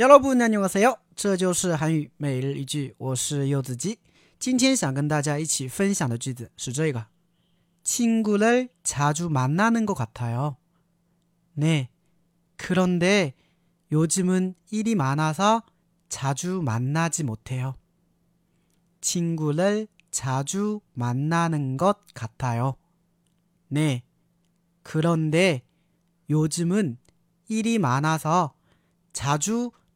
여러분 안녕하세요. 这就是韩语每日一句我是柚子鸡今天想跟大家一起分享的句子是这个 친구를 자주 만나는 것 같아요. 네. 그런데 요즘은 일이 많아서 자주 만나지 못해요. 친구를 자주 만나는 것 같아요. 네. 그런데 요즘은 일이 많아서 자주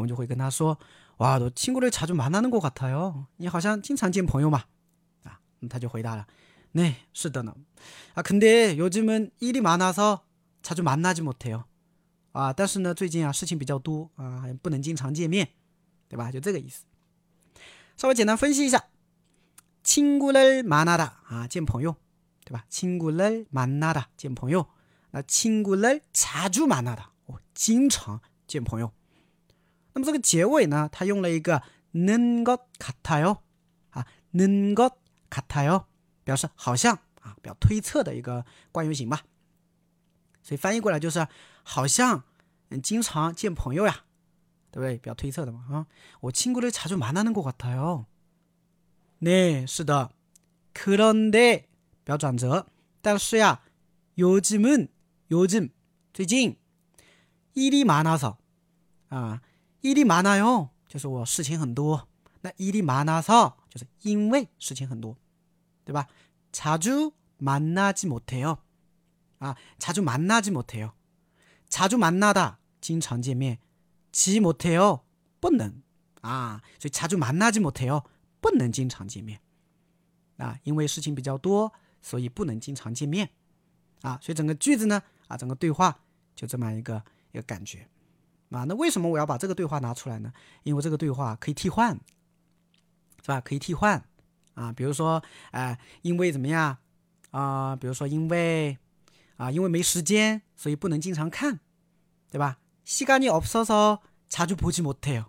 我们就会跟他说：“哇，我친구를자주만나는것같아요。 你好像经常见朋友嘛。”啊，他就回答了：“네쓰더나아근데요즘은일이많아서자주만나지못해요。 啊，但是呢，最近啊事情比较多啊，不能经常见面，对吧？就这个意思。稍微简单分析一下，친구를만나다啊，见朋友，对吧？친구를만나다见朋友。那친구를자주만나다我经常见朋友。 那么这个结尾呢，它用了一个 “ngot k 啊，“ngot k 表示好像啊，表推测的一个惯用型吧。所以翻译过来就是好像嗯，经常见朋友呀，对不对？表推测的嘛啊。我친구를자주만나는것같아 요。 네， 是的。그런데表转折，但是呀，요즘은요즘最近일이많아서啊。이리많아요就是我事情很多。那이리많아서就是因为事情很多，对吧？자주만나지못해요啊，자주만나지못해 요， 자주만나다经常见面，지못해요不能，啊，所以자주만나지못해 요， 不能经常见面，啊，因为事情比较多，所以不能经常见面，啊，所以整个句子呢，啊，整个对话就这么一个一个感觉。啊，那为什么我要把这个对话拿出来呢？因为这个对话可以替换，是吧？可以替换啊，比如说，哎，因为怎么样啊？比如说，因为啊，因为没时间，所以不能经常看，对吧？시가니없어서자주보지못해 요，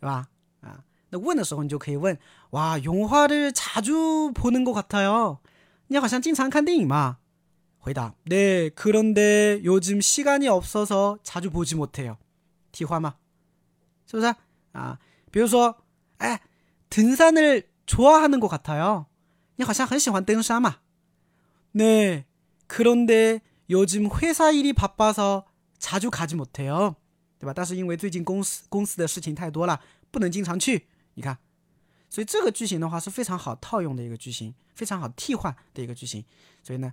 对吧？啊，那问的时候你就可以问，哇，영화를자주보는것같아 요？ 你好像经常看电影嘛。回答 네, 그런데 요즘 시간이 없어서 자주 보지 못해요. 体化吗?是不是? 아, 比如说, 에, 등산을 좋아하는 것 같아요. 你好像很喜欢登山嘛. 네, 그런데 요즘 회사 일이 바빠서 자주 가지 못해요. 对吧？但是因为最近公司公司的事情太多了，不能经常去。你看，所以这个句型的话是非常好套用的一个句型，非常好替换的一个句型。所以呢，